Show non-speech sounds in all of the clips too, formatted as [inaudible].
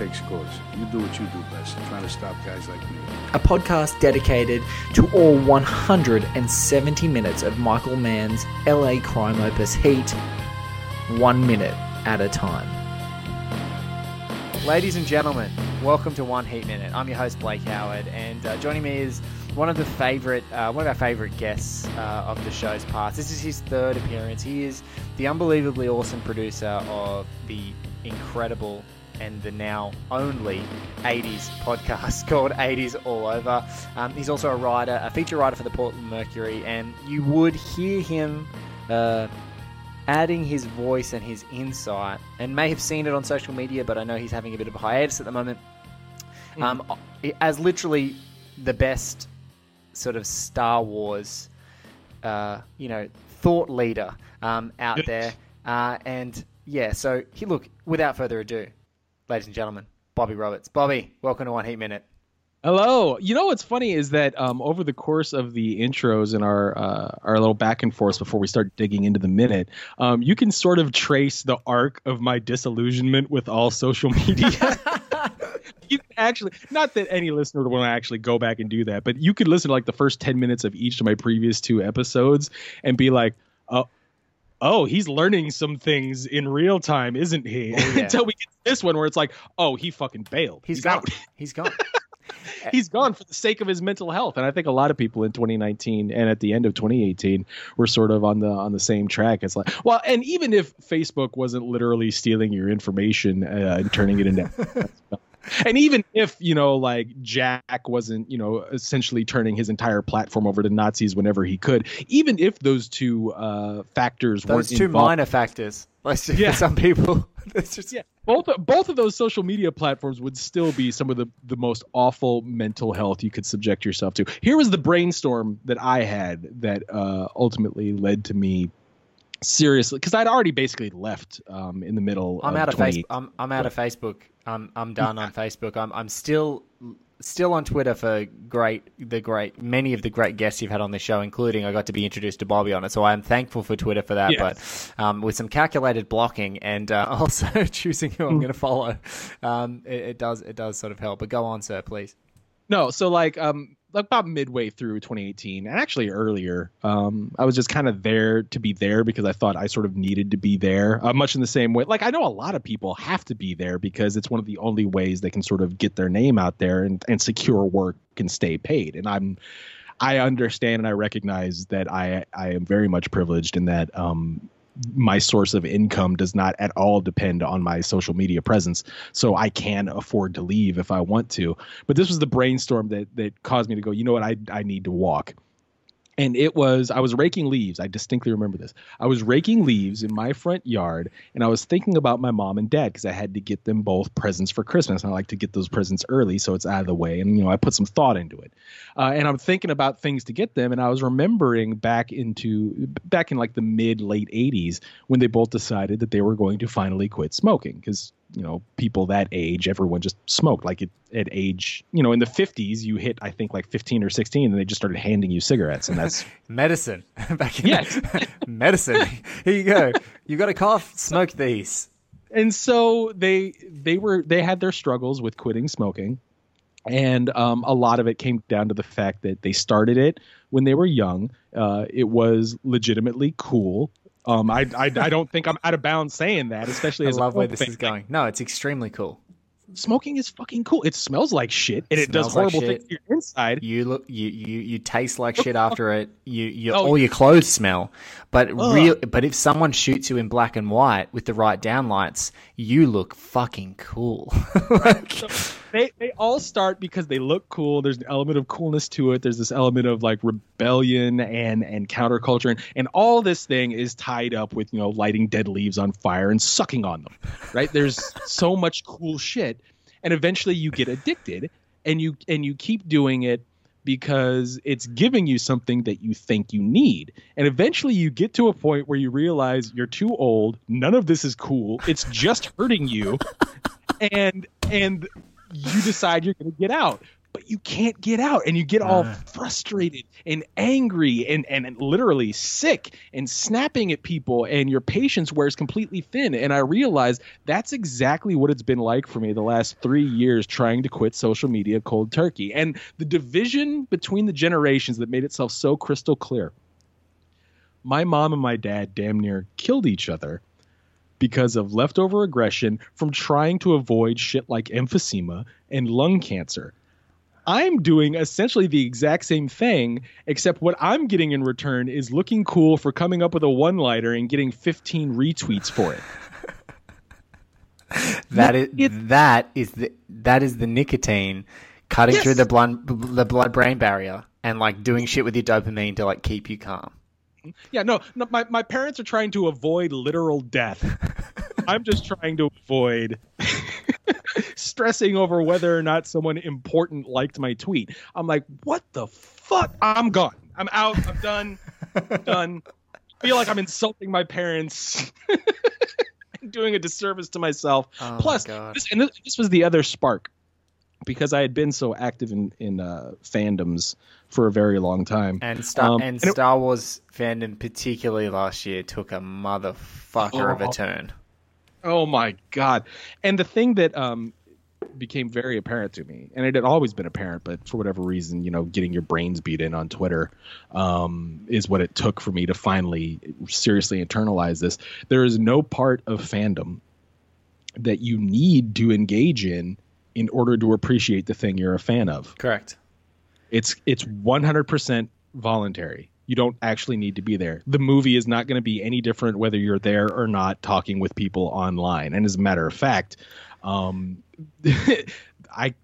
I take scores. You do what you do best. Trying to stop guys like me. a podcast dedicated to all 170 minutes of Michael Mann's LA crime opus Heat, one minute at a time. Ladies and gentlemen, welcome to One Heat Minute. I'm your host Blake Howard, and uh, joining me is one of the favorite, uh, one of our favorite guests uh, of the show's past. This is his third appearance. He is the unbelievably awesome producer of the incredible and the now only 80s podcast [laughs] called 80s All Over. Um, he's also a writer, a feature writer for the Portland Mercury, and you would hear him uh, adding his voice and his insight, and may have seen it on social media, but I know he's having a bit of a hiatus at the moment. Um, as literally the best sort of Star Wars, uh, you know, thought leader um, out there, uh, and yeah. So he look without further ado, ladies and gentlemen, Bobby Roberts. Bobby, welcome to One Heat Minute. Hello. You know what's funny is that um, over the course of the intros and our uh, our little back and forth before we start digging into the minute, um, you can sort of trace the arc of my disillusionment with all social media. [laughs] [laughs] you can actually, not that any listener would want to actually go back and do that, but you could listen to like the first ten minutes of each of my previous two episodes and be like, oh. Oh, he's learning some things in real time, isn't he? Oh, yeah. Until we get to this one where it's like, oh, he fucking bailed. He's gone. out. He's gone. [laughs] he's gone for the sake of his mental health and i think a lot of people in 2019 and at the end of 2018 were sort of on the on the same track it's like well and even if facebook wasn't literally stealing your information uh, and turning it into [laughs] and even if you know like jack wasn't you know essentially turning his entire platform over to nazis whenever he could even if those two uh factors Those two involved, minor factors. Let's just, Yeah. for some people. [laughs] It's just, yeah, both both of those social media platforms would still be some of the the most awful mental health you could subject yourself to. Here was the brainstorm that I had that uh, ultimately led to me seriously because I'd already basically left um, in the middle. I'm of out of 20 Facebook. I'm, I'm out of Facebook. I'm I'm done on [laughs] Facebook. I'm I'm still still on Twitter for great the great many of the great guests you've had on the show, including I got to be introduced to Bobby on it. So I'm thankful for Twitter for that. Yes. But um, with some calculated blocking and uh, [laughs] also choosing who I'm going to follow, um, it, it does it does sort of help. But go on, sir, please. No, so like um like about midway through 2018 and actually earlier. Um I was just kind of there to be there because I thought I sort of needed to be there uh, much in the same way. Like I know a lot of people have to be there because it's one of the only ways they can sort of get their name out there and and secure work and stay paid. And I'm I understand and I recognize that I I am very much privileged in that um my source of income does not at all depend on my social media presence. So i can afford to leave if i want to. But this was the brainstorm that that caused me to go you know what? I i need to walk and it was i was raking leaves. I distinctly remember this. I was raking leaves in my front yard and i was thinking about my mom and dad because i had to get them both presents for christmas and i like to get those presents early so it's out of the way and you know i put some thought into it. Uh, and i'm thinking about things to get them and i was remembering back into back in like the mid late 80s when they both decided that they were going to finally quit smoking because you know people that age everyone just smoked like it, at age you know in the 50s you hit i think like 15 or 16 and they just started handing you cigarettes and that's [laughs] Medicine [laughs] back in Yes. [laughs] medicine. Here you go. You got a cough? Smoke these. and so they they were they had their struggles with quitting smoking and um, a lot of it came down to the fact that they started it when they were young uh, it was legitimately cool um, I, I I don't think I'm out of bounds saying that, especially I as love a where this fan. is going. No, it's extremely cool. smoking is fucking cool. It smells like shit and it, does Smells like horrible shit. things to your inside. You look, you you, you taste like shit after it. You, you Oh, all your clothes smell. But Ugh. real, but if someone shoots you in black and white with the right downlights, you look fucking cool. [laughs] like, they they all start because they look cool. There's an element of coolness to it. There's this element of like rebellion and and counterculture, and, and all this thing is tied up with you know lighting dead leaves on fire and sucking on them. Right? There's [laughs] so much cool shit, and eventually you get addicted, and you and you keep doing it because it's giving you something that you think you need. And eventually you get to a point where you realize you're too old, none of this is cool. It's just hurting you. [laughs] and and you decide you're going to get out. But you can't get out and you get all frustrated and angry and, and, and literally sick and snapping at people and your patience wears completely thin. And I realized that's exactly what it's been like for me the last three years trying to quit social media cold turkey. And the division between the generations that made itself so crystal clear. My mom and my dad damn near killed each other because of leftover aggression from trying to avoid shit like emphysema and lung cancer. I'm doing essentially the exact same thing, except what I'm getting in return is looking cool for coming up with a one liner and getting 15 retweets for it. [laughs] that is that is the that is the nicotine cutting Yes. through the blood the blood brain barrier and like doing shit with your dopamine to like keep you calm. [laughs] Yeah, no, no my, my parents are trying to avoid literal death. [laughs] I'm just trying to avoid [laughs] stressing over whether or not someone important liked my tweet. I'm like, what the fuck? I'm gone. I'm out. I'm done. I'm done. I feel like I'm insulting my parents. and doing a disservice to myself. Oh Plus, this, and this, this was the other spark because I had been so active in in uh, fandoms for a very long time. And Star Um, and and it- Star Wars fandom, particularly last year, took a motherfucker of a Oh. turn. Oh my god! And the thing that um became very apparent to me, and it had always been apparent, but for whatever reason, you know, getting your brains beat in on Twitter um, is what it took for me to finally seriously internalize this. There is no part of fandom that you need to engage in in order to appreciate the thing you're a fan of. Correct. It's it's 100% voluntary. You don't actually need to be there. The movie is not going to be any different whether you're there or not talking with people online. And as a matter of fact, um, [laughs] I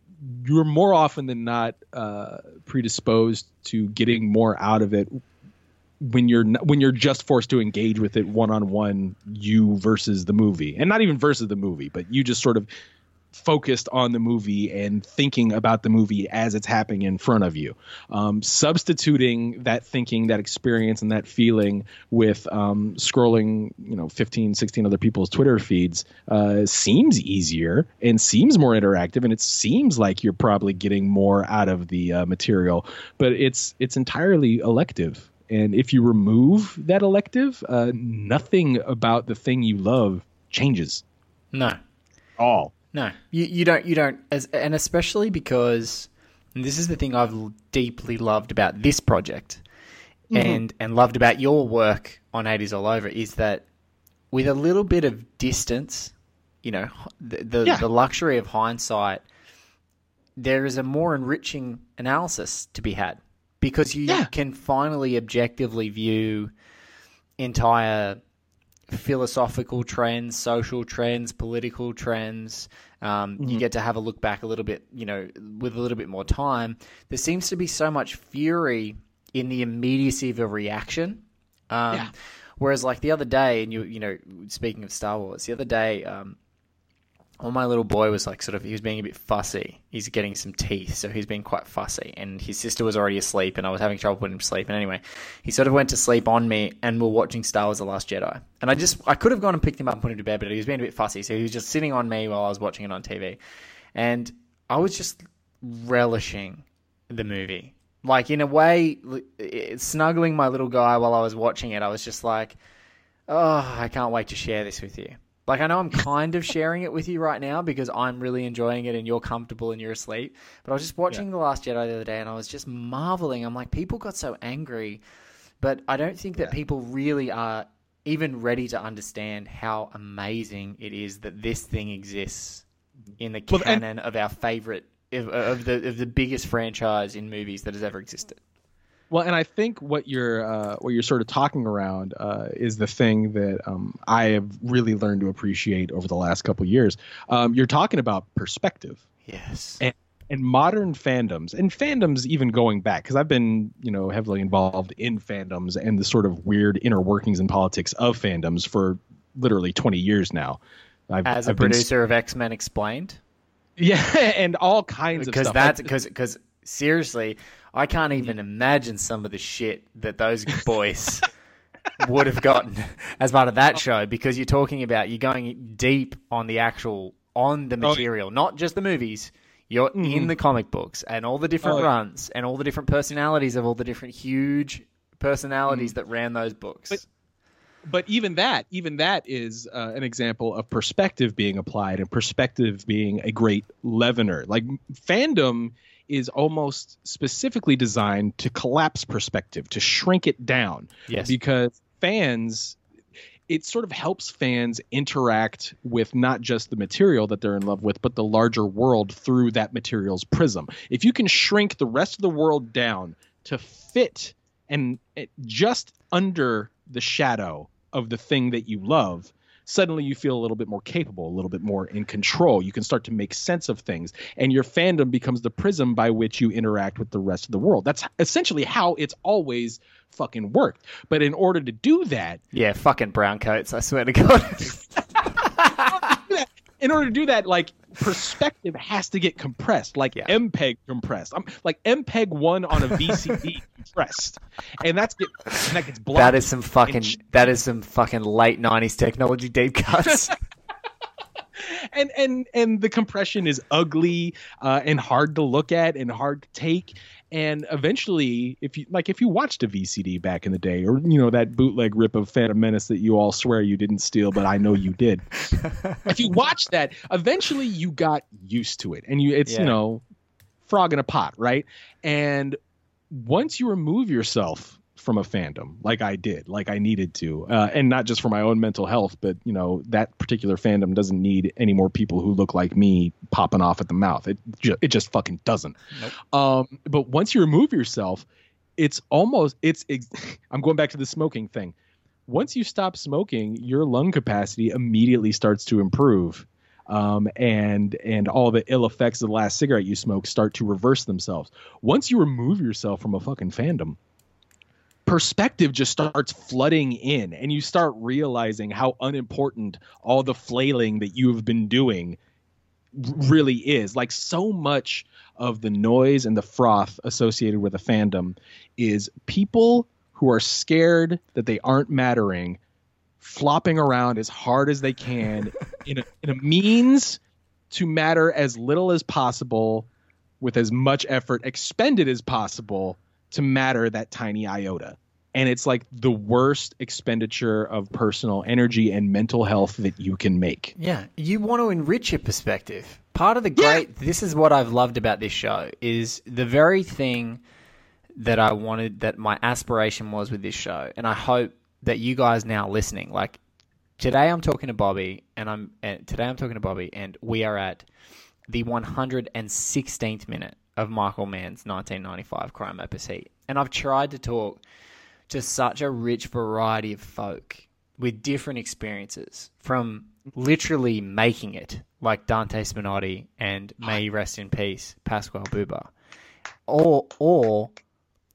you're more often than not uh, predisposed to getting more out of it when you're when you're just forced to engage with it one on one, you versus the movie, and not even versus the movie, but you just sort of focused on the movie and thinking about the movie as it's happening in front of you. Um, substituting that thinking, that experience, and that feeling with um, scrolling, you know, 15, 16 other people's Twitter feeds uh, seems easier and seems more interactive, and it seems like you're probably getting more out of the uh, material. But it's it's entirely elective. And if you remove that elective, uh, nothing about the thing you love changes No. all. No, you you don't you don't as and especially because and this is the thing I've deeply loved about this project, mm-hmm. and and loved about your work on 80s all over is that with a little bit of distance, you know, the the, Yeah. the luxury of hindsight, there is a more enriching analysis to be had because you Yeah. can finally objectively view entire philosophical trends, social trends, political trends. Um, You get to have a look back a little bit, you know, with a little bit more time. There seems to be so much fury in the immediacy of a reaction. Um, Yeah. Whereas, like the other day, and you, you know, speaking of Star Wars, the other day, um, well, my little boy was like, sort of, he was being a bit fussy. He's getting some teeth, so he's being quite fussy. And his sister was already asleep, and I was having trouble putting him to sleep. And anyway, he sort of went to sleep on me, and we're watching Star Wars: The Last Jedi. And I just, I could have gone and picked him up and put him to bed, but he was being a bit fussy, so he was just sitting on me while I was watching it on TV. And I was just relishing the movie, like in a way, eh, snuggling my little guy while I was watching it. I was just like, oh, I can't wait to share this with you. Like I know I'm kind of sharing it with you right now because I'm really enjoying it and you're comfortable and you're asleep. But I was just watching The Last Jedi the other day and I was just marveling. I'm like, people got so angry, but I don't think that people really are even ready to understand how amazing it is that this thing exists in the Well, and- canon of our favorite of, of the of the biggest franchise in movies that has ever existed. Well, and I think what you're uh, what you're sort of talking around uh, is the thing that um, I have really learned to appreciate over the last couple years. Um, you're talking about perspective Yes. and, and modern fandoms, and fandoms even going back because I've been you know heavily involved in fandoms and the sort of weird inner workings and politics of fandoms for literally 20 years now. I've, As a I've been- producer of X Men Explained, yeah, [laughs] and all kinds of stuff because that's because because seriously, I can't even imagine some of the shit that those boys would have gotten as part of that show. Because you're talking about you're going deep on the actual on the yeah. material, not just the movies. You're in the comic books and all the different Oh, runs and all the different personalities of all the different huge personalities that ran those books. But- but even that even that is uh, an example of perspective being applied and perspective being a great leavener like fandom is almost specifically designed to collapse perspective to shrink it down yes. because fans it sort of helps fans interact with not just the material that they're in love with but the larger world through that material's prism if you can shrink the rest of the world down to fit and eh, just under the shadow of the thing that you love suddenly you feel a little bit more capable a little bit more in control you can start to make sense of things and your fandom becomes the prism by which you interact with the rest of the world that's essentially how it's always fucking worked but in order to do that yeah, fucking brown coats. I swear to God. [laughs] in order to do that, like perspective has to get compressed, like Yeah. MPEG compressed. I'm like MPEG one on a VCD [laughs] compressed, and that's get and that gets blocked. That is some fucking. sh- That is some fucking late '90s technology deep cuts. [laughs] and and and the compression is ugly uh, and hard to look at and hard to take. And eventually, if you like, if you watched a VCD back in the day, or you know that bootleg rip of Phantom Menace that you all swear you didn't steal, but I know you did. [laughs] if you watch that, eventually you got used to it, and you it's Yeah. you know frog in a pot, right? And once you remove yourself from a fandom, like I did, like I needed to, uh, and not just for my own mental health, but you know that particular fandom doesn't need any more people who look like me popping off at the mouth. It ju- it just fucking doesn't. Um, but once you remove yourself, it's almost it's. Ex- [laughs] I'm going back to the smoking thing. Once you stop smoking, your lung capacity immediately starts to improve um, and and all the ill effects of the last cigarette you smoked start to reverse themselves. Once you remove yourself from a fucking fandom, perspective just starts flooding in, and you start realizing how unimportant all the flailing that you have been doing really is. Like so much of the noise and the froth associated with a fandom is people who are scared that they aren't mattering flopping around as hard as they can [laughs] in a, in a means to matter as little as possible with as much effort expended as possible to matter that tiny iota. And it's like the worst expenditure of personal energy and mental health that you can make. Yeah, you want to enrich your perspective. Part of the great, this is what I've loved about this show, is the very thing that I wanted, that my aspiration was with this show. And I hope that you guys now listening, like today I'm talking to Bobby, and I'm, and today I'm talking to Bobby, and we are at the 116th minute of Michael Mann's 1995 Crime Opus Heat. And I've tried to talk to such a rich variety of folk with different experiences from literally making it, like Dante Spinotti and may he rest in peace, Pasquale Buba, or or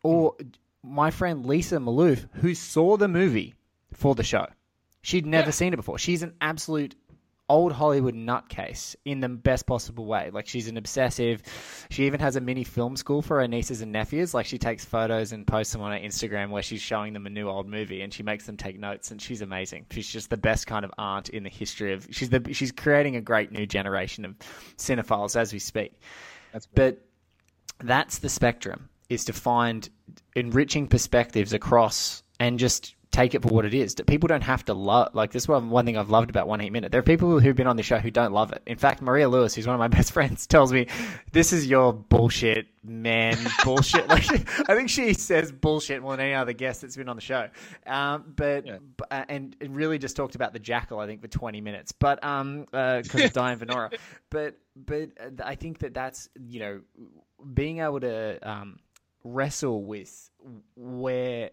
or my friend Lisa Maloof, who saw the movie for the show. She'd never seen it before. She's an absolute old Hollywood nutcase in the best possible way. Like she's an obsessive. She even has a mini film school for her nieces and nephews. Like she takes photos and posts them on her Instagram where she's showing them a new old movie and she makes them take notes. And she's amazing. She's just the best kind of aunt in the history of. She's the. She's creating a great new generation of cinephiles as we speak. That's But that's the spectrum is to find enriching perspectives across and just take it for what it is. That People don't have to love. Like this one one thing I've loved about One Heat Minute. There are people who've been on the show who don't love it. In fact, Maria Lewis, who's one of my [laughs] best friends, tells me this is your bullshit, man, bullshit. [laughs] like I think she says bullshit more than any other guest that's been on the show. Um, but, but uh, and it really just talked about the jackal. I think for twenty minutes, but um, because of [laughs] Diane Venora. But but uh, I think that that's you know being able to um, wrestle with where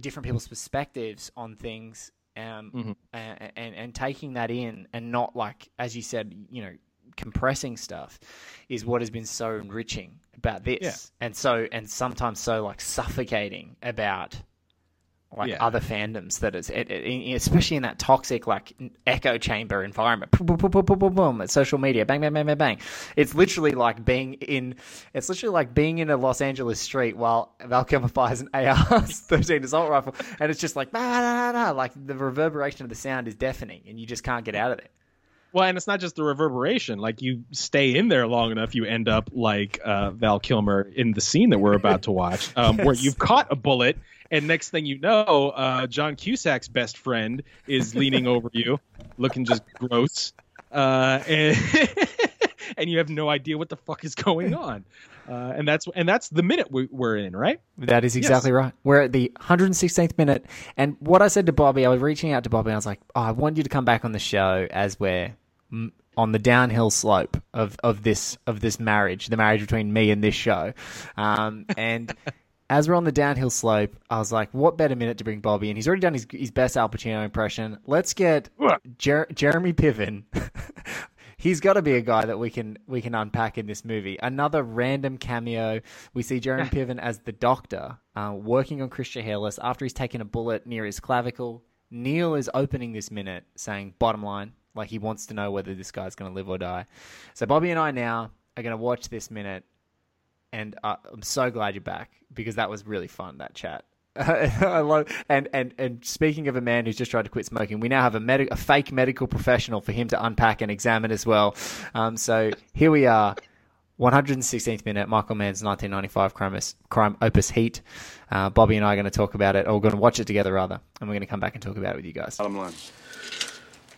different people's perspectives on things um, Mhm. and, and and taking that in and not like as you said you know compressing stuff is what has been so enriching about this Yeah. and so and sometimes so like suffocating about like Yeah. other fandoms that is it, it- especially in that toxic like echo chamber environment. Boom, boom, boom, boom, boom, boom, boom, at social media. Bang bang bang bang bang. It's literally like being in it's literally like being in a Los Angeles street while Val Kilmer fires an AR-13 assault rifle and it's just like bah, bah, like the reverberation of the sound is deafening and you just can't get out of it. Well, and it's not just the reverberation. Like you stay in there long enough, you end up like uh, Val Kilmer in the scene that we're about to watch, um, where you've caught a bullet, and next thing you know, uh, John Cusack's best friend is leaning over you, looking just gross, uh, and [laughs] and you have no idea what the fuck is going on. Uh, and that's and that's the minute we, we're in, right? That is exactly right. We're at the 116th minute, and what I said to Bobby, I was reaching out to Bobby. and I was like, oh, "I want you to come back on the show as we're on the downhill slope of, of this of this marriage, the marriage between me and this show." Um, and [laughs] as we're on the downhill slope, I was like, "What better minute to bring Bobby?" And he's already done his his best Al Pacino impression. Let's get Jer- Jeremy Piven. [laughs] He's got to be a guy that we can we can unpack in this movie. Another random cameo. We see Jeremy [laughs] Piven as the doctor, uh, working on Chris Shiherlis after he's taken a bullet near his clavicle. Neil is opening this minute saying, "Bottom line, like he wants to know whether this guy's going to live or die." So Bobby and I now are going to watch this minute, and uh, I'm so glad you're back because that was really fun. That chat. [laughs] I love and, and and speaking of a man who's just tried to quit smoking, we now have a medi- a fake medical professional for him to unpack and examine as well. Um, so here we are, 116th minute, Michael Mann's 1995 crime, crime opus Heat. Uh, Bobby and I are going to talk about it, or we're going to watch it together rather, and we're going to come back and talk about it with you guys. Bottom line.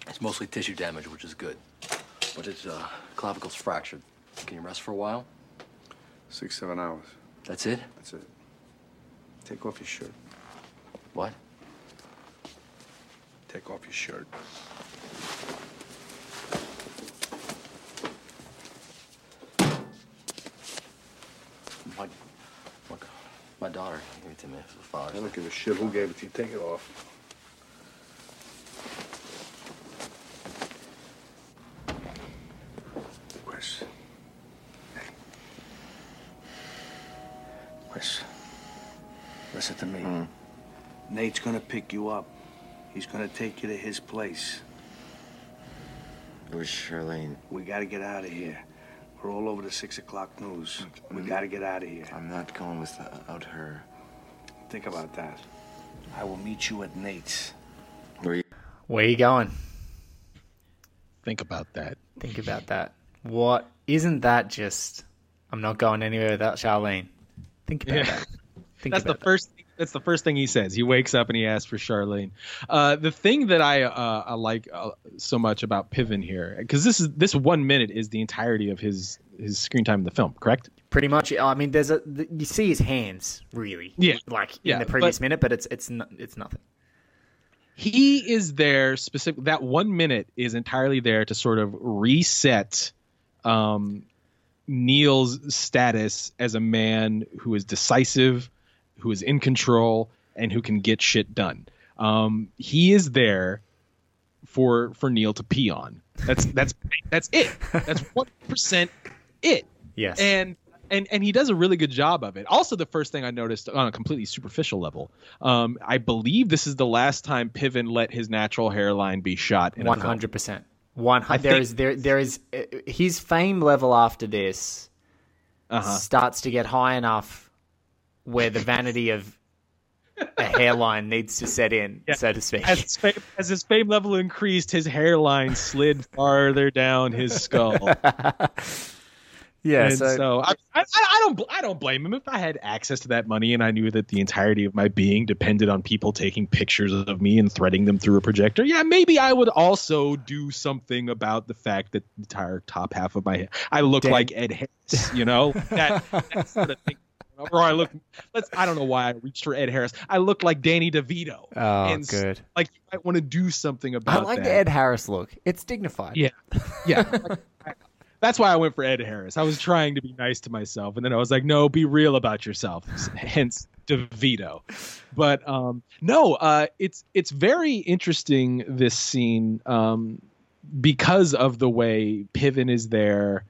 It's mostly tissue damage, which is good. But his uh, clavicle's fractured. Can you rest for a while? Six, seven hours. That's it? That's it. Take off your shirt. What? Take off your shirt. My, my, my daughter gave it to me for Father's I don't give a shit who gave it to you. Take it off. Wes. Hey. Wes. Listen to me. Nate's gonna pick you up. He's gonna take you to his place. Where's Charlene? We gotta get out of here. We're all over the six o'clock news. We mm-hmm. gotta get out of here. I'm not going without her. Think about that. I will meet you at Nate's. Where you? Where you going? Think about that. Think about that. What isn't that just? I'm not going anywhere without Charlene. Think about Yeah. that. Think that's the about that. first. That's the first thing he says. He wakes up and he asks for Charlene. Uh, the thing that I, uh, I like uh, so much about Piven here, because this is this one minute is the entirety of his his screen time in the film, correct? Pretty much. I mean, there's a you see his hands really. Yeah. Like in Yeah, the previous but- minute, but it's it's no, it's nothing. He is there specific. That one minute is entirely there to sort of reset um, Neil's status as a man who is decisive, who is in control, and who can get shit done. Um, he is there for for Neil to pee on. That's that's that's it. That's [laughs] one percent it. Yes. And and and he does a really good job of it. Also, the first thing I noticed on a completely superficial level, um, I believe this is the last time Piven let his natural hairline be shot. in a hundred percent. One. I There is there there is uh, his fame level after this Uh-huh. starts to get high enough where the vanity of a hairline needs to set in, Yeah. so to speak. As his, fame, as his fame level increased, his hairline slid farther down his skull. [laughs] Yeah, And so- so, I, I, I don't I don't blame him if I had access to that money and I knew that the entirety of my being depended on people taking pictures of me and threading them through a projector. Yeah, maybe I would also do something about the fact that the entire top half of my head I look like Ed Harris, you know that, that sort of thing. Or I look. Let's. I don't know why I reached for Ed Harris. I look like Danny DeVito. Oh, and good. Like you might want to do something about. I like that. the Ed Harris look. It's dignified. Yeah, [laughs] yeah. That's why I went for Ed Harris. I was trying to be nice to myself, and then I was like, "No, be real about yourself." Hence DeVito. But um, no, uh, it's it's very interesting this scene um, because of the way Piven is there.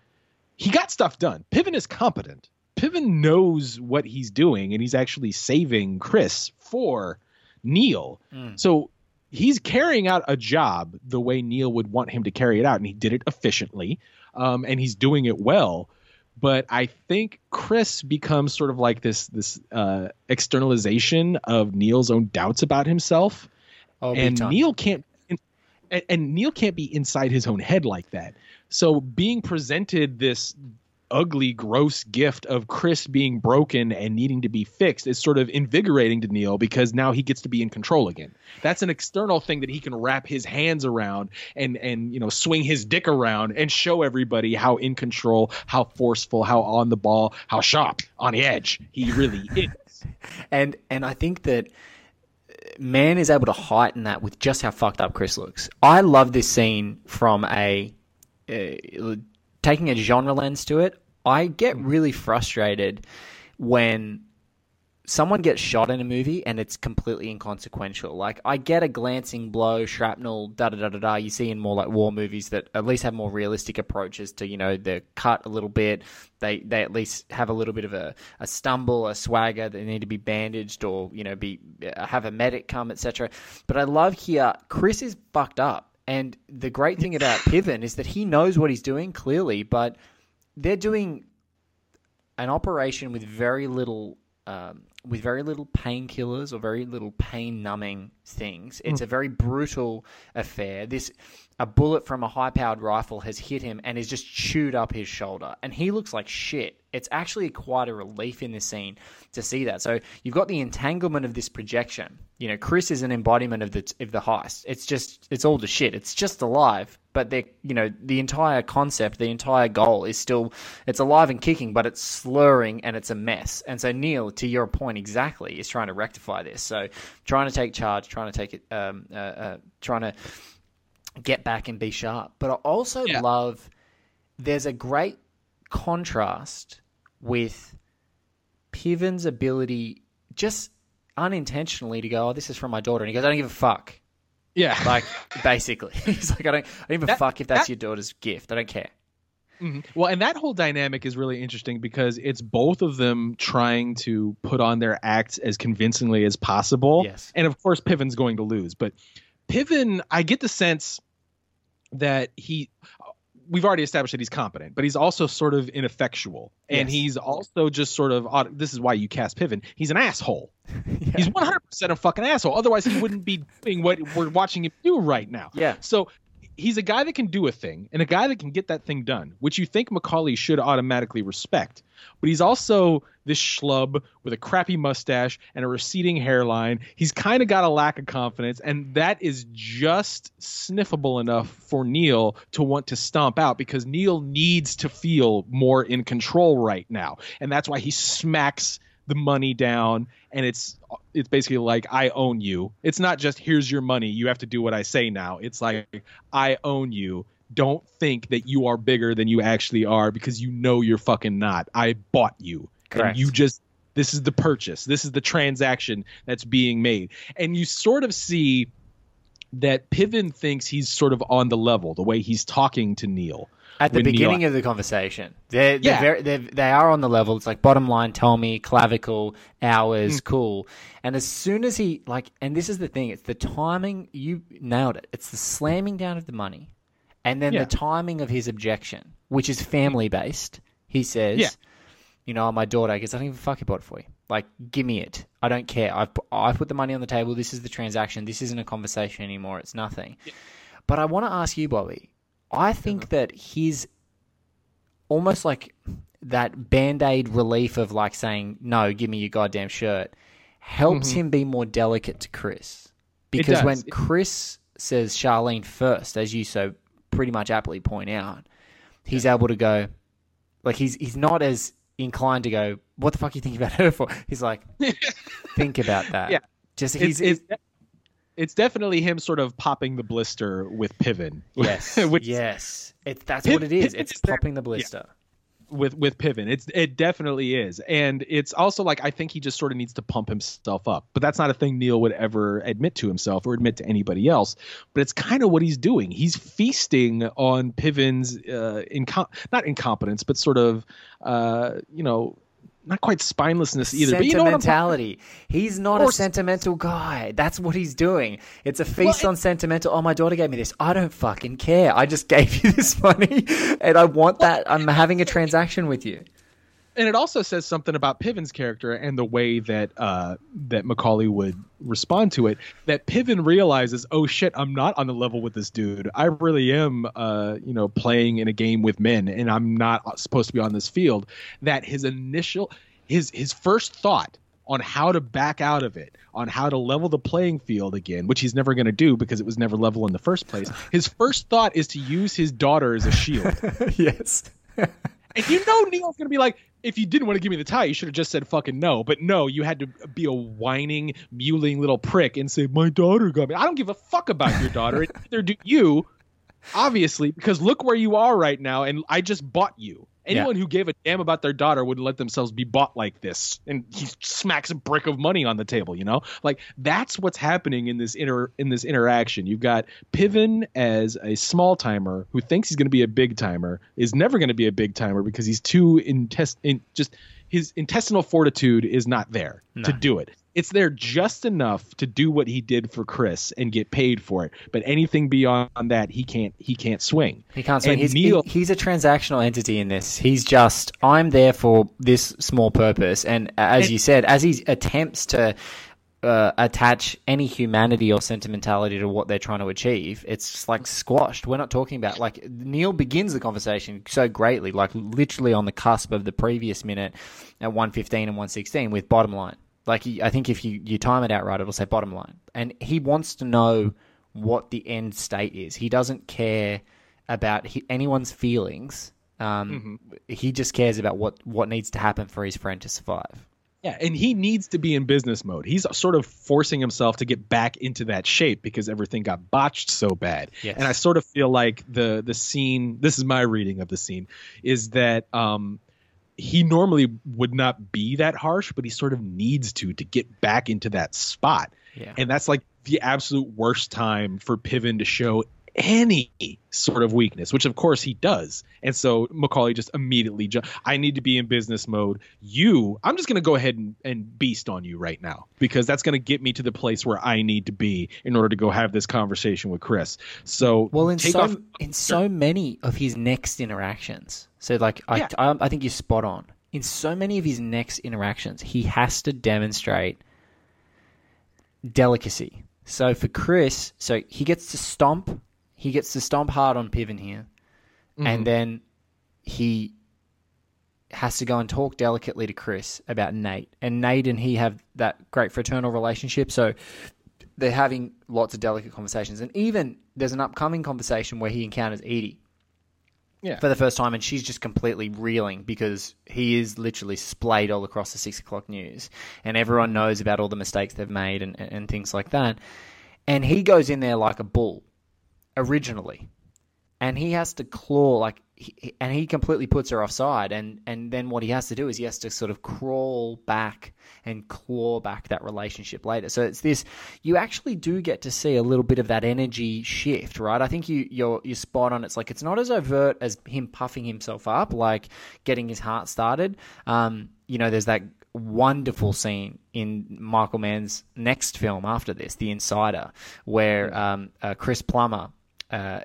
He got stuff done. Piven is competent. Piven knows what he's doing, and he's actually saving Chris for Neil. Mm. So he's carrying out a job the way Neil would want him to carry it out, and he did it efficiently, um, and he's doing it well. But I think Chris becomes sort of like this this uh, externalization of Neil's own doubts about himself, Oh, and. Neil can't and, and Neil can't be inside his own head like that. So being presented this ugly, gross gift of Chris being broken and needing to be fixed is sort of invigorating to Neil because now he gets to be in control again. That's an external thing that he can wrap his hands around and and you know swing his dick around and show everybody how in control, how forceful, how on the ball, how sharp, on the edge he really is. [laughs] and and I think that Man is able to heighten that with just how fucked up Chris looks. I love this scene from a taking a genre lens to it. I get really frustrated when someone gets shot in a movie and it's completely inconsequential. Like I get a glancing blow, shrapnel, da da da da da. You see in more like war movies that at least have more realistic approaches to you know they're cut a little bit. They they at least have a little bit of a, a stumble, a swagger. They need to be bandaged or you know be uh, have a medic come, etc. But I love here Chris is fucked up. And the great thing about [laughs] Piven is that he knows what he's doing clearly, but they're doing an operation with very little um, with very little painkillers or very little pain numbing things. It's a very brutal affair. This a bullet from a high powered rifle has hit him and has just chewed up his shoulder, and he looks like shit. It's actually quite a relief in this scene to see that. So you've got the entanglement of this projection. You know, Chris is an embodiment of the of the heist. It's just it's all the shit. It's just alive, but they you know the entire concept, the entire goal is still it's alive and kicking, but it's slurring and it's a mess. And so Neil, to your point exactly, is trying to rectify this. So trying to take charge, trying to take it, um, uh, uh, trying to get back and be sharp. But I also Yeah. love there's a great contrast with Piven's ability just unintentionally to go, oh, this is from my daughter. And he goes, I don't give a fuck. Yeah. [laughs] Like, basically. [laughs] He's like, I don't, I don't a That- fuck if that's that- your daughter's gift. I don't care. Mhm. Well, and that whole dynamic is really interesting because it's both of them trying to put on their acts as convincingly as possible. Yes. And of course, Piven's going to lose. But Piven, I get the sense that he. We've already established that he's competent, but he's also sort of ineffectual, and Yes. he's also just sort of. This is why you cast Piven. He's an asshole. [laughs] He's 100 percent a fucking asshole. Otherwise, he wouldn't be doing what we're watching him do right now. Yeah. So he's a guy that can do a thing and a guy that can get that thing done, which you think McCauley should automatically respect. But he's also this schlub with a crappy mustache and a receding hairline. He's kind of got a lack of confidence, and that is just sniffable enough for Neil to want to stomp out because Neil needs to feel more in control right now. And that's why he smacks the money down and it's it's basically like I own you. It's not just here's your money, you have to do what I say now. It's like I own you. Don't think that you are bigger than you actually are because you know you're fucking not. I bought you. Correct. And you just this is the purchase. This is the transaction that's being made. And you sort of see that Piven thinks he's sort of on the level, the way he's talking to Neil. At the beginning of the conversation, they're, they're Yeah. very, they're, they are on the level. It's like bottom line, tell me, clavicle, hours, Mm. cool. And as soon as he like, and this is the thing, it's the timing. You nailed it. It's the slamming down of the money, and then Yeah. the timing of his objection, which is family based. He says, Yeah. "You know, my daughter. I guess I don't even fuck you bought it for you. Like, give me it. I don't care. I've pu- I put the money on the table. This is the transaction. This isn't a conversation anymore. It's nothing." But I want to ask you, Bobby. I think that his almost like that band aid relief of like saying, no, give me your goddamn shirt, helps him be more delicate to Chris. Because when Chris says Charlene first, as you so pretty much aptly point out, he's able to go, like, he's, he's not as inclined to go, what the fuck are you thinking about her for? He's like, [laughs] think about that. Yeah. Just, he's, it's, it's definitely him sort of popping the blister with Piven. yes, [laughs] Which- yes. It's, that's Piv- what it is. Piv- It's popping the blister. with with Piven. It's it definitely is, and it's also like I think he just sort of needs to pump himself up. But that's not a thing Neil would ever admit to himself or admit to anybody else. But it's kind of what he's doing. He's feasting on Piven's uh, incom- not incompetence, but sort of uh, you know not quite spinelessness either. But you know what Sentimentality. He's not a Or- sentimental guy. That's what he's doing. It's a feast on sentimental. Oh, my daughter gave me this. I don't fucking care. I just gave [laughs] you this money, and I want that. I'm having a transaction with you. And it also says something about Piven's character and the way that uh, that McCauley would respond to it. That Piven realizes, oh shit, I'm not on the level with this dude. I really am, uh, you know, playing in a game with men, and I'm not supposed to be on this field. That his initial, his his first thought on how to back out of it, on how to level the playing field again, which he's never going to do because it was never level in the first place. His first thought is to use his daughter as a shield. [laughs] yes. [laughs] And you know Neil's gonna be like, if you didn't want to give me the tie, you should have just said fucking no. But no, you had to be a whining, mewling little prick and say, My daughter got me. I don't give a fuck about your daughter. It Neither do you, obviously, because look where you are right now, and I just bought you. Anyone who gave a damn about their daughter wouldn't let themselves be bought like this. And he smacks a brick of money on the table, you know? Like that's what's happening in this inter in this interaction. You've got Piven as a small timer who thinks he's going to be a big timer, is never going to be a big timer because he's too intest in just his intestinal fortitude is not there to do it. It's there just enough to do what he did for Chris and get paid for it. But anything beyond that, he can't he can't swing. He can't swing. And He's, Neil- he- he's a transactional entity in this. He's just, I'm there for this small purpose. And as you said, as he attempts to uh, attach any humanity or sentimentality to what they're trying to achieve, it's like squashed. We're not talking about, like, Neil begins the conversation so greatly, like literally on the cusp of the previous minute at 115 and 116 with bottom line. Like, I think if you, you time it out right, it'll say bottom line. And he wants to know what the end state is. He doesn't care about he, anyone's feelings. Um, He just cares about what, what needs to happen for his friend to survive. Yeah, and he needs to be in business mode. He's sort of forcing himself to get back into that shape because everything got botched so bad. Yes. And I sort of feel like the the scene. This is my reading of the scene, is that um, he normally would not be that harsh, but he sort of needs to to get back into that spot. Yeah. And that's like the absolute worst time for Piven to show any sort of weakness, which of course he does. And so McCauley just immediately, ju- I need to be in business mode. You, I'm just going to go ahead and, and beast on you right now because that's going to get me to the place where I need to be in order to go have this conversation with Chris. So, Well, in so off. in so many of his next interactions, so like Yeah. I, I I think you're spot on. In so many of his next interactions, he has to demonstrate delicacy. So for Chris, so he gets to stomp, he gets to stomp hard on Piven here, and mm. then he has to go and talk delicately to Chris about Nate. And Nate and he have that great fraternal relationship. So they're having lots of delicate conversations. And even there's an upcoming conversation where he encounters Eady Yeah. for the first time, and she's just completely reeling because he is literally splayed all across the six o'clock news, and everyone knows about all the mistakes they've made and, and things like that. And he goes in there like a bull originally, and he has to claw like, he, and he completely puts her offside. And and then what he has to do is he has to sort of crawl back and claw back that relationship later. So it's this. You actually do get to see a little bit of that energy shift, right? I think you you're you're spot on. It's like it's not as overt as him puffing himself up, like getting his heart started. Um, you know, there's that wonderful scene in Michael Mann's next film after this, The Insider, where um, uh, Chris Plummer uh,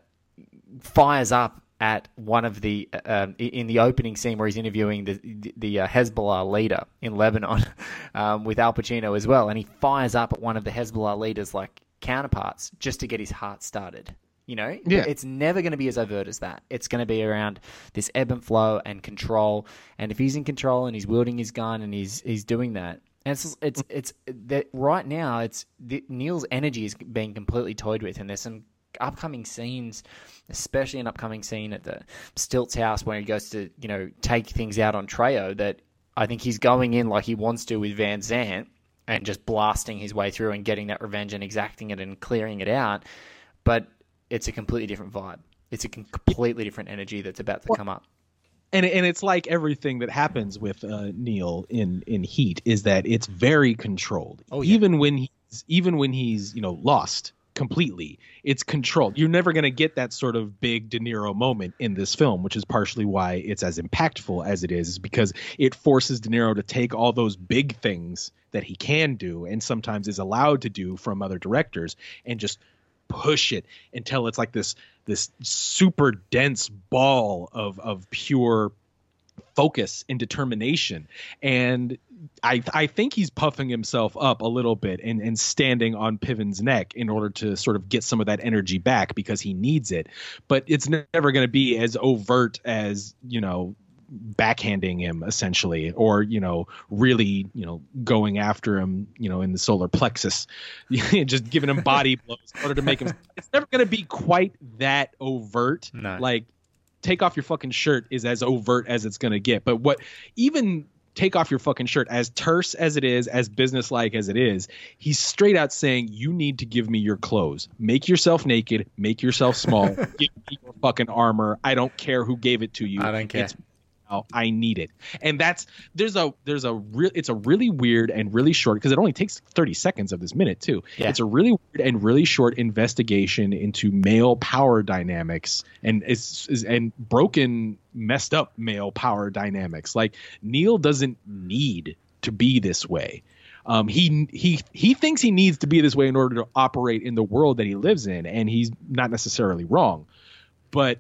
fires up at one of the uh, um, in the opening scene where he's interviewing the the, the uh, Hezbollah leader in Lebanon [laughs] um, with Al Pacino as well, and he fires up at one of the Hezbollah leaders like counterparts just to get his heart started. You know, Yeah. it's never going to be as overt as that. It's going to be around this ebb and flow and control. And if he's in control and he's wielding his gun and he's he's doing that, and it's it's it's that right now it's the, Neil's energy is being completely toyed with, and there's some upcoming scenes, especially an upcoming scene at the Stilts house where he goes to you know take things out on Trejo. That I think he's going in like he wants to with Van Zant and just blasting his way through and getting that revenge and exacting it and clearing it out. But it's a completely different vibe. It's a completely different energy that's about to come up. and and it's like everything that happens with uh, Neil in in Heat is that it's very controlled. Oh, yeah. Even when he's even when he's you know lost completely, it's controlled. You're never going to get that sort of big De Niro moment in this film, which is partially why it's as impactful as it is, is because it forces De Niro to take all those big things that he can do and sometimes is allowed to do from other directors and just push it until it's like this this super dense ball of of pure focus and determination and I I think he's puffing himself up a little bit and, and standing on Piven's neck in order to sort of get some of that energy back because he needs it. But it's never going to be as overt as, you know, backhanding him essentially or you know really you know going after him you know in the solar plexus [laughs] just giving him body blows in order to make him it's never going to be quite that overt No. like take off your fucking shirt is as overt as it's going to get but what even take off your fucking shirt as terse as it is as businesslike as it is he's straight out saying you need to give me your clothes. Make yourself naked. Make yourself small. [laughs] Give me your fucking armor. I don't care who gave it to you. I don't care. It's now. I need it. And that's there's a there's a real it's a really weird and really short because it only takes 30 seconds of this minute too. Yeah. It's a really weird and really short investigation into male power dynamics and it's is- and broken messed up male power dynamics. Like Neil doesn't need to be this way. Um, he he he thinks he needs to be this way in order to operate in the world that he lives in, and he's not necessarily wrong. But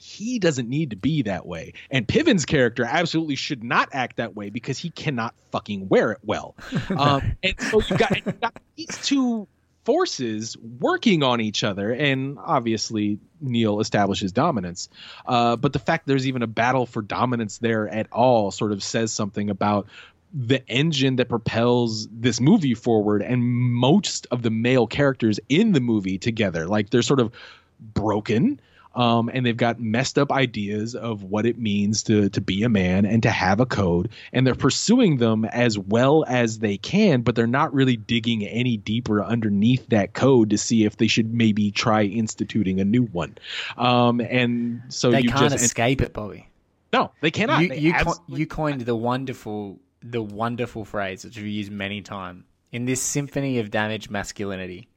he doesn't need to be that way. And Piven's character absolutely should not act that way because he cannot fucking wear it well. [laughs] Um, and so you've got, you've got these two forces working on each other, and obviously Neil establishes dominance. Uh, but the fact there's even a battle for dominance there at all sort of says something about the engine that propels this movie forward and most of the male characters in the movie together. Like they're sort of broken um, and they've got messed up ideas of what it means to to be a man and to have a code, and they're pursuing them as well as they can, but they're not really digging any deeper underneath that code to see if they should maybe try instituting a new one. Um, and so they you can't just escape it, Bobby. no, they cannot. You They you, co- you coined the wonderful the wonderful phrase which we've used many times in this symphony of damaged masculinity.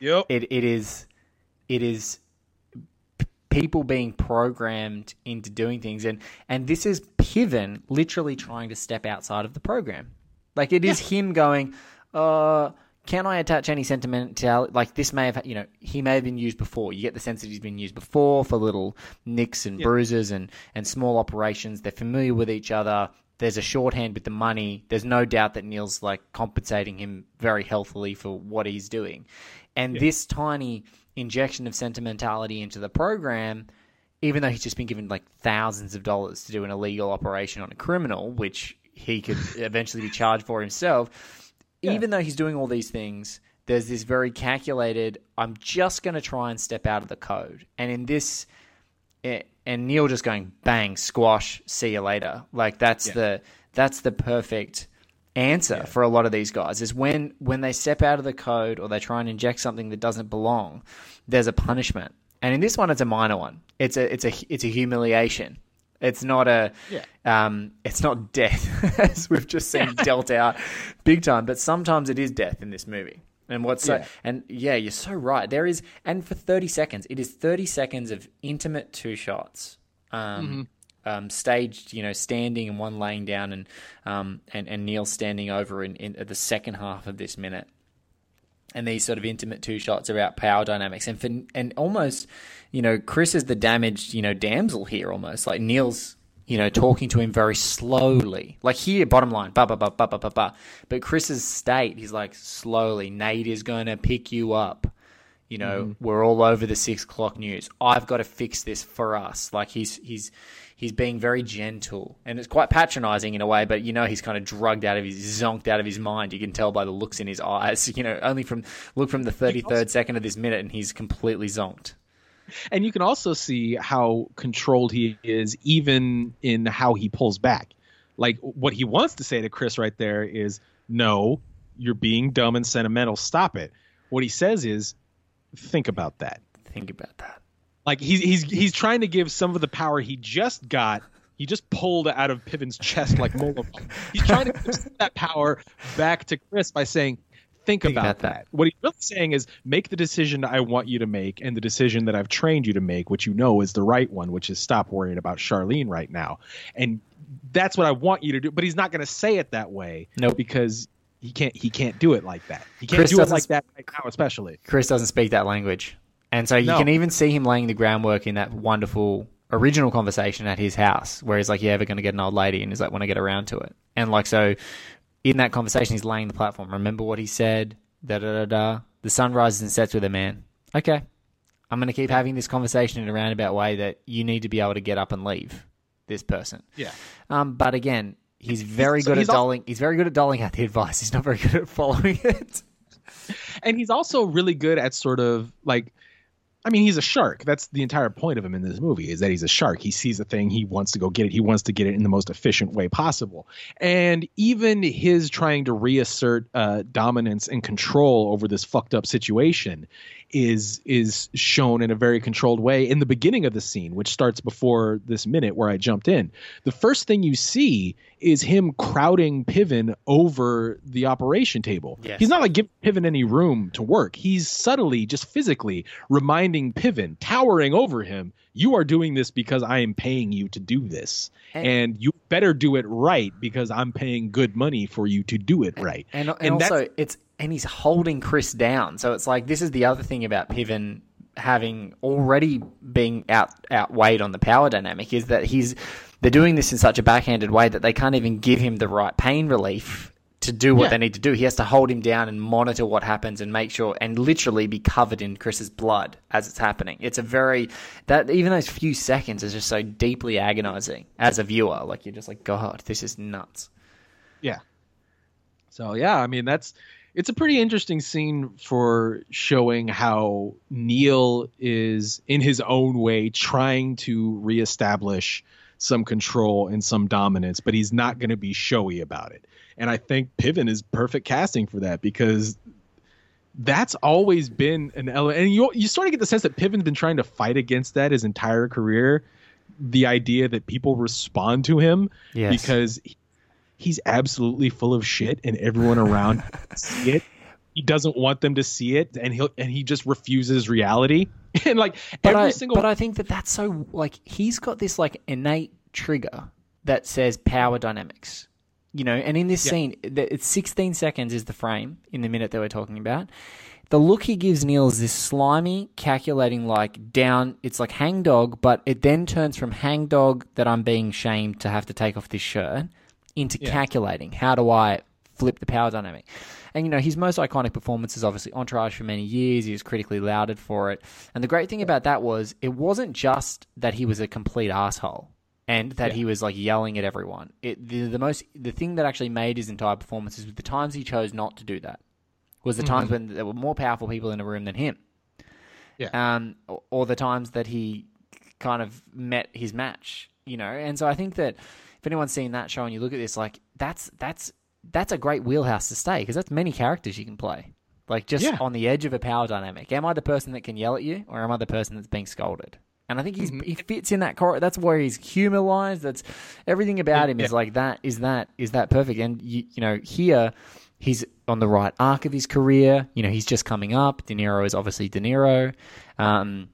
Yep. It it is it is people being programmed into doing things and and this is Piven literally trying to step outside of the program. Like it is him going, uh can I attach any sentimentality? Like this may have, you know, he may have been used before. You get the sense that he's been used before for little nicks and bruises and and small operations. They're familiar with each other. There's a shorthand with the money. There's no doubt that Neil's like compensating him very healthily for what he's doing. And this tiny injection of sentimentality into the program, even though he's just been given like thousands of dollars to do an illegal operation on a criminal, which he could [laughs] eventually be charged for himself, even though he's doing all these things, there's this very calculated, I'm just going to try and step out of the code. And in this, eh, and Neil just going bang, squash, see you later. Like that's the that's the perfect answer for a lot of these guys is when when they step out of the code or they try and inject something that doesn't belong, there's a punishment. And in this one, it's a minor one. It's a it's a it's a humiliation. It's not a um, it's not death [laughs] as we've just seen dealt out big time. But sometimes it is death in this movie. And what's so, and yeah, you're so right. There is, and for 30 seconds, it is 30 seconds of intimate two shots, um, um, staged, you know, standing and one laying down, and um, and and Neil standing over in, in the second half of this minute. And these sort of intimate two shots about power dynamics. And for, and almost you know Chris is the damaged you know damsel here almost. Like Neil's you know talking to him very slowly. Like here bottom line ba ba ba ba ba ba ba. But Chris's state he's like slowly Nate is going to pick you up. You know, we're all over the six o'clock news. I've got to fix this for us. Like he's he's he's being very gentle, and it's quite patronising in a way. But you know, he's kind of drugged out of his zonked out of his mind. You can tell by the looks in his eyes. [laughs] You know, only from look from the thirty third second of this minute, and he's completely zonked. and you can also see how controlled he is even in how he pulls back like what he wants to say to chris right there is no you're being dumb and sentimental stop it what he says is think about that Think about that. Like he's he's he's trying to give some of the power he just got he just pulled out of Piven's chest like [laughs] Mola Ram. He's trying to give some of that power back to Chris by saying, "Think, Think about, about that. that. What he's really saying is, make the decision I want you to make, and the decision that I've trained you to make, which you know is the right one, which is stop worrying about Charlene right now, and that's what I want you to do. But he's not going to say it that way, Nope. because he can't he can't do it like that. He can't Chris do it like that right now, especially. Chris doesn't speak that language. And so you No. can even see him laying the groundwork in that wonderful original conversation at his house where he's like, You ever going to get an old lady? And he's like, When I get around to it. And like, so in that conversation, he's laying the platform. Remember what he said? Da da da da. The sun rises and sets with a man. Okay. I'm going to keep having this conversation in a roundabout way that you need to be able to get up and leave this person. Yeah. Um, but again, he's very so good he's at al- doling. He's very good at doling out the advice. He's not very good at following it. and he's also really good at sort of like I mean, he's a shark. That's the entire point of him in this movie is that he's a shark. He sees a thing, he wants to go get it. He wants to get it in the most efficient way possible. And even his trying to reassert uh, dominance and control over this fucked up situation is is shown in a very controlled way in the beginning of the scene, which starts before this minute where I jumped in. The first thing you see is him crowding Piven over the operation table. Yes. He's not like giving Piven any room to work. He's subtly, just physically reminding Piven, towering over him, you are doing this because I am paying you to do this. And- And, you better do it right because I'm paying good money for you to do it right. And, and, And that's- also, it's and he's holding Chris down. So it's like this is the other thing about Piven having already being out outweighed on the power dynamic is that he's they're doing this in such a backhanded way that they can't even give him the right pain relief to do what Yeah. they need to do. He has to hold him down and monitor what happens and make sure and literally be covered in Chris's blood as it's happening. It's a very that even those few seconds is just so deeply agonizing as a viewer. Like you're just like, God, this is nuts. Yeah. So yeah, I mean that's it's a pretty interesting scene for showing how Neil is in his own way trying to reestablish some control and some dominance, but he's not going to be showy about it. And I think Piven is perfect casting for that because that's always been an element. And you you sort of get the sense that Piven's been trying to fight against that his entire career. The idea that people respond to him Yes. because he's absolutely full of shit and everyone around see it [laughs] he doesn't want them to see it and he'll and he just refuses reality [laughs] and like but every I, single but I think that that's so like he's got this like innate trigger that says power dynamics, you know. And in this scene, the- it's 16 seconds is the frame in the minute that we're talking about. The look he gives Neil is this slimy, calculating, like down. It's like hangdog, but it then turns from hangdog that I'm being shamed to have to take off this shirt into calculating. How do I flip the power dynamic? And you know, his most iconic performance is obviously Entourage for many years. He was critically lauded for it. And the great thing about that was it wasn't just that he was a complete asshole and that he was like yelling at everyone. It the, the most the thing that actually made his entire performance is the times he chose not to do that. Was the times when there were more powerful people in the room than him. Yeah. Um or, or the times that he kind of met his match, you know. And so I think that if anyone's seen that show and you look at this like that's that's that's a great wheelhouse to stay because that's many characters you can play. Like just Yeah. on the edge of a power dynamic. Am I the person that can yell at you, or am I the person that's being scolded? And I think he's he fits in that cor That's where he's humorized. That's everything about him is like that. Is that is that perfect? And you, you know here he's on the right arc of his career. You know he's just coming up. De Niro is obviously De Niro. Um,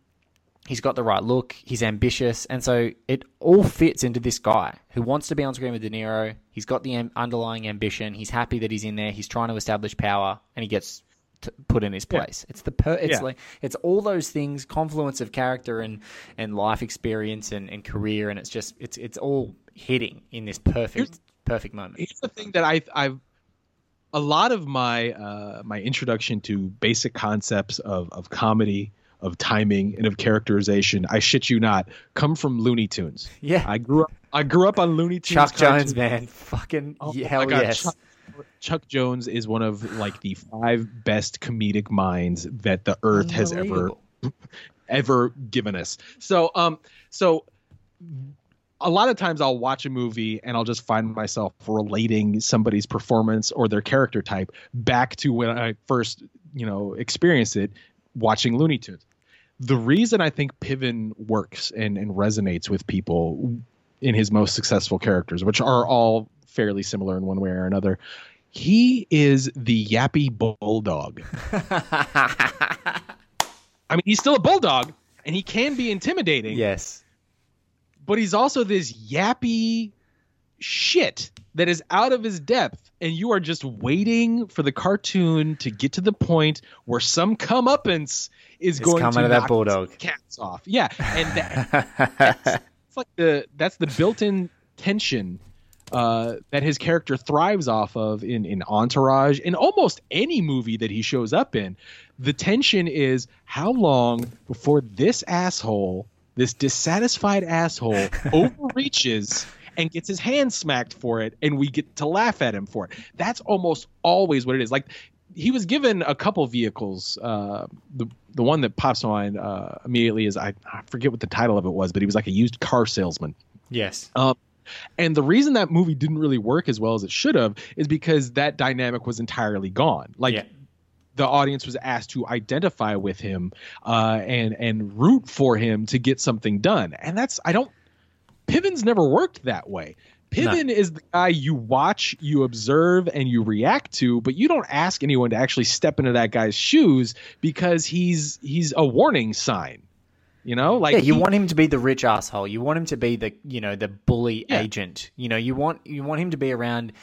he's got the right look, he's ambitious, and so it all fits into this guy who wants to be on screen with De Niro. He's got the underlying ambition. He's happy that he's in there. He's trying to establish power, and he gets t- put in his place. It's the per- it's Yeah. like it's all those things, confluence of character and and life experience and, and career, and it's just it's it's all hitting in this perfect perfect moment. here's the thing that I I've a lot of my uh, my introduction to basic concepts of of comedy, of timing, and of characterization, I shit you not, come from Looney Tunes. Yeah. I grew up. I grew up on Looney Tunes. Chuck Jones, man, fucking Oh hell yes. Chuck, Chuck Jones is one of like the five best comedic minds that the earth has ever ever given us. So um so a lot of times I'll watch a movie and I'll just find myself relating somebody's performance or their character type back to when I first, you know, experienced it watching Looney Tunes. The reason I think Piven works and, and resonates with people in his most successful characters, which are all fairly similar in one way or another, he is the yappy bulldog. [laughs] I mean, he's still a bulldog and he can be intimidating yes. but he's also this yappy shit that is out of his depth and you are just waiting for the cartoon to get to the point where some comeuppance is It's going to to that knock bulldog. cats off yeah and that, [laughs] it's like the that's the built-in tension uh, that his character thrives off of in, in Entourage, in almost any movie that he shows up in. The tension is how long before this asshole, this dissatisfied asshole, [laughs] overreaches and gets his hand smacked for it, and we get to laugh at him for it. That's almost always what it is. Like he was given a couple vehicles. Uh, the the one that pops to mind uh, immediately is I, I forget what the title of it was, but he was like a used car salesman. Yes. Um, and the reason that movie didn't really work as well as it should have is because that dynamic was entirely gone. Like Yeah. the audience was asked to identify with him uh, and and root for him to get something done. And that's I don't. Piven's never worked that way. Piven is the guy you watch, you observe, and you react to, but you don't ask anyone to actually step into that guy's shoes because he's he's a warning sign. You know, like yeah, you he- want him to be the rich asshole. You want him to be the you know the bully Yeah. agent. You know, you want you want him to be around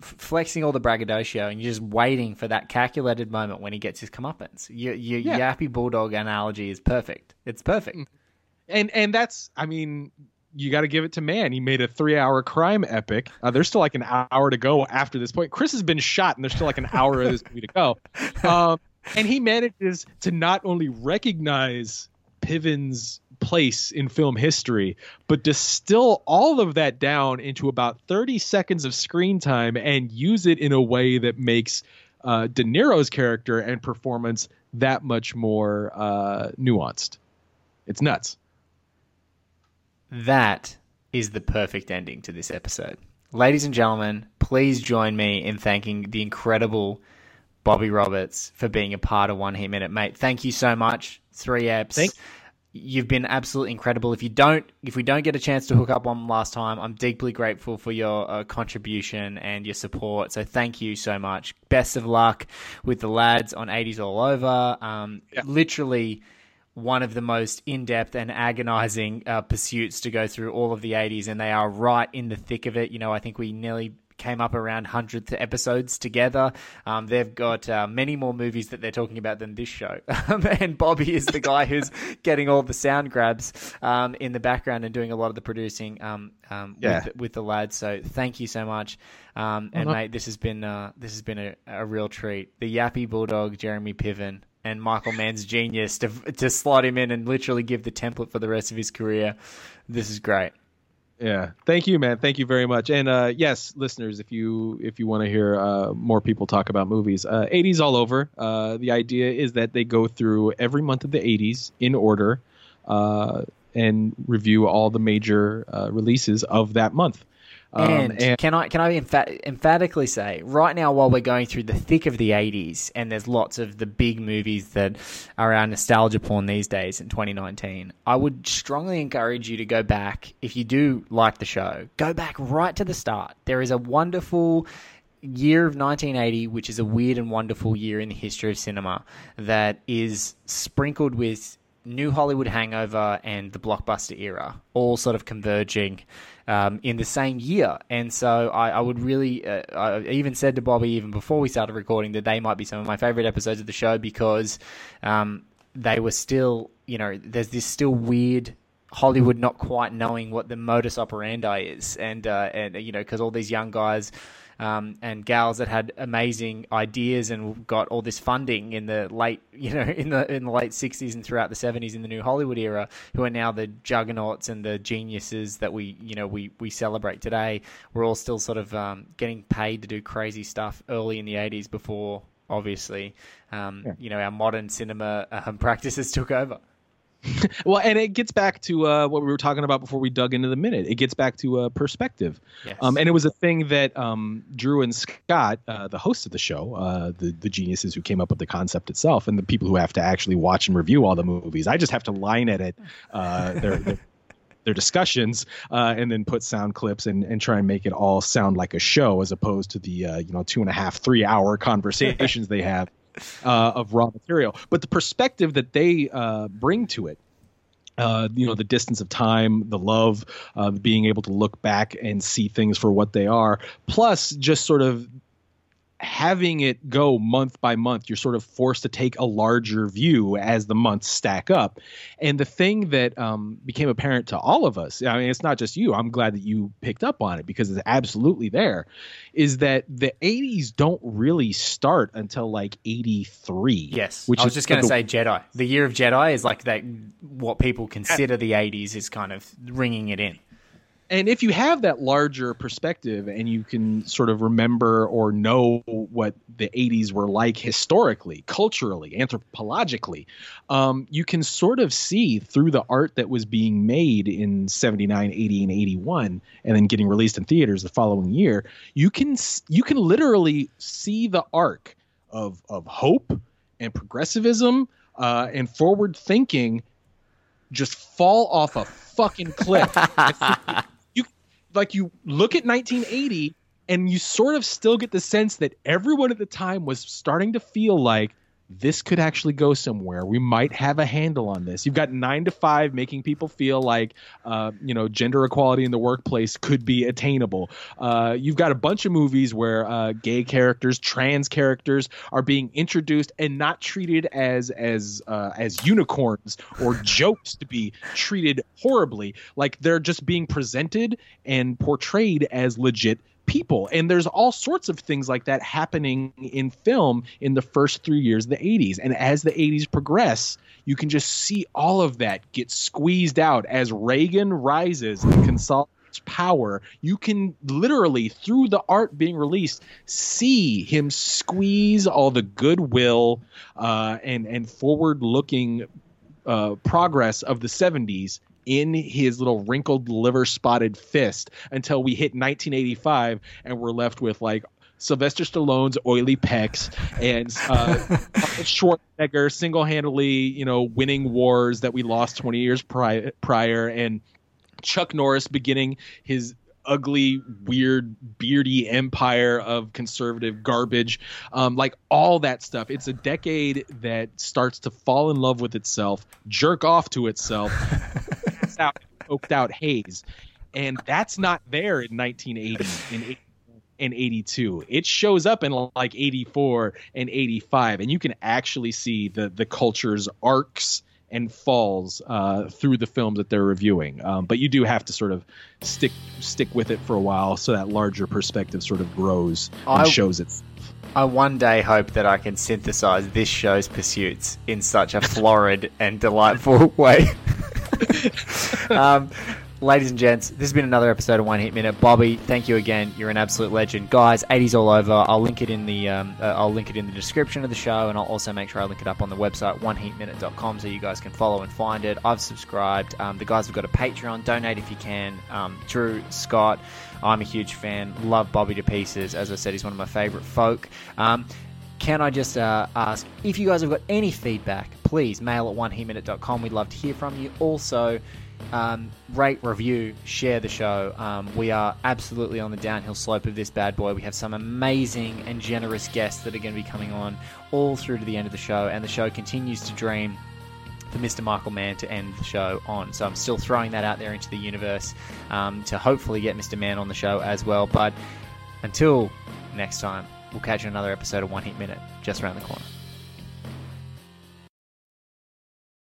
flexing all the braggadocio, and you're just waiting for that calculated moment when he gets his comeuppance. Your, your Yeah. yappy bulldog analogy is perfect. It's perfect. Mm. And and that's i mean you got to give it to man he made a three hour crime epic. Uh, there's still like an hour to go after this point. Chris has been shot and there's still like an hour of this movie to go. Um, and he manages to not only recognize piven's place in film history but distill all of that down into about 30 seconds of screen time and use it in a way that makes uh, de niro's character and performance that much more uh, nuanced. It's nuts That is the perfect ending to this episode. Ladies and gentlemen, please join me in thanking the incredible Bobby Roberts for being a part of One Heat Minute, mate. Thank you so much. Three eps. Thank- You've been absolutely incredible. If you don't, if we don't get a chance to hook up one last time, I'm deeply grateful for your uh, contribution and your support. So thank you so much. Best of luck with the lads on 80s all over. Um, Literally one of the most in-depth and agonizing uh, pursuits to go through all of the 80s and they are right in the thick of it. You know i think we nearly came up around 100th episodes together. Um, they've got uh, many more movies that they're talking about than this show. [laughs] Um, and bobby is the guy who's [laughs] getting all the sound grabs um, in the background and doing a lot of the producing um, um, Yeah. with, with the lads. So thank you so much. Um, and mate this has been uh, this has been a, a real treat. The yappy bulldog jeremy piven and Michael Mann's genius to to slot him in and literally give the template for the rest of his career. This is great. Yeah. Thank you, man. Thank you very much. And uh, yes, listeners, if you if you want to hear uh, more people talk about movies, uh, 80s all over. Uh, the idea is that they go through every month of the 80s in order uh, and review all the major uh, releases of that month. Um, and, can I can I emph- emphatically say right now while we're going through the thick of the 80s and there's lots of the big movies that are our nostalgia porn these days in 2019 I would strongly encourage you to go back if you do like the show go back right to the start. There is a wonderful year of 1980 which is a weird and wonderful year in the history of cinema that is sprinkled with New Hollywood Hangover and the blockbuster era, all sort of converging um, in the same year. And so I, I would really, uh, I even said to Bobby even before we started recording that they might be some of my favorite episodes of the show because um, they were still, you know, there's this still weird Hollywood not quite knowing what the modus operandi is, and uh, and you know, because all these young guys um, and gals that had amazing ideas and got all this funding in the late, [laughs] you know, in the in the late '60s and throughout the '70s in the New Hollywood era, who are now the juggernauts and the geniuses that we, you know, we we celebrate today. We're all still sort of um, getting paid to do crazy stuff early in the '80s before, obviously, um, Yeah. you know, our modern cinema um, [laughs] practices took over. [laughs] Well, and it gets back to uh, what we were talking about before we dug into the minute. It gets back to uh, perspective. Yes. Um, and it was a thing that um, Drew and Scott, uh, the hosts of the show, uh, the the geniuses who came up with the concept itself, and the people who have to actually watch and review all the movies. I just have to line edit uh, their, their [laughs] their discussions uh, and then put sound clips and, and try and make it all sound like a show as opposed to the uh, you know two and a half three hour conversations they have uh, of raw material. But the perspective that they uh, bring to it uh, you know the distance of time the love uh, being able to look back and see things for what they are plus just sort of having it go month by month you're sort of forced to take a larger view as the months stack up and the thing that um, became apparent to all of us i mean it's not just you i'm glad that you picked up on it because it's absolutely there is that the 80s don't really start until like 83 Yes, which I was just going to say Jedi. The year of Jedi is like that. What people consider the '80s is kind of ringing it in. And if you have that larger perspective and you can sort of remember or know what the 80s were like historically culturally anthropologically um, you can sort of see through the art that was being made in 79 80 and 81 and then getting released in theaters the following year you can you can literally see the arc of of hope and progressivism uh, and forward thinking just fall off a fucking cliff [laughs] like you look at 1980 and you sort of still get the sense that everyone at the time was starting to feel like this could actually go somewhere. We might have a handle on this. You've got nine to five making people feel like, uh, you know, gender equality in the workplace could be attainable. Uh, you've got a bunch of movies where uh, gay characters, trans characters are being introduced and not treated as as uh, as unicorns or [laughs] jokes to be treated horribly. Like they're just being presented and portrayed as legit people. And there's all sorts of things like that happening in film in the first three years of the 80s. And as the 80s progress, you can just see all of that get squeezed out as Reagan rises and consolidates power. You can literally, through the art being released, see him squeeze all the goodwill uh, and, and forward looking uh, progress of the 70s in his little wrinkled liver spotted fist until we hit 1985 and we're left with like Sylvester Stallone's oily pecs and uh, [laughs] Schwarzenegger single-handedly, you know, winning wars that we lost 20 years prior, prior and Chuck Norris beginning his ugly, weird, beardy empire of conservative garbage. Um, like all that stuff. It's a decade that starts to fall in love with itself, jerk off to itself, out poked out haze. And that's not there in 1980 in 80 and 82. It shows up in like 84 and 85, and you can actually see the the culture's arcs and falls uh, through the films that they're reviewing. Um, but you do have to sort of stick stick with it for a while, so that larger perspective sort of grows and I- shows it. I one day hope that I can synthesize this show's pursuits in such a florid and delightful [laughs] way. [laughs] um, ladies and gents, this has been another episode of One Heat Minute. Bobby, thank you again. You're an absolute legend, guys. 80s all over. I'll link it in the um, uh, I'll link it in the description of the show, and I'll also make sure I link it up on the website oneheatminute.com so you guys can follow and find it. I've subscribed. Um, the guys have got a Patreon. Donate if you can. Um, Drew Scott. I'm a huge fan. Love Bobby to pieces. As I said, he's one of my favorite folk. Um, can I just uh, ask if you guys have got any feedback, please mail at oneheatminute.com. We'd love to hear from you. Also, um, rate, review, share the show. Um, we are absolutely on the downhill slope of this bad boy. We have some amazing and generous guests that are going to be coming on all through to the end of the show, and the show continues to dream for Mr. Michael Mann to end the show on. So I'm still throwing that out there into the universe um, to hopefully get Mr. Mann on the show as well. But until next time, we'll catch you in another episode of One Heat Minute just around the corner.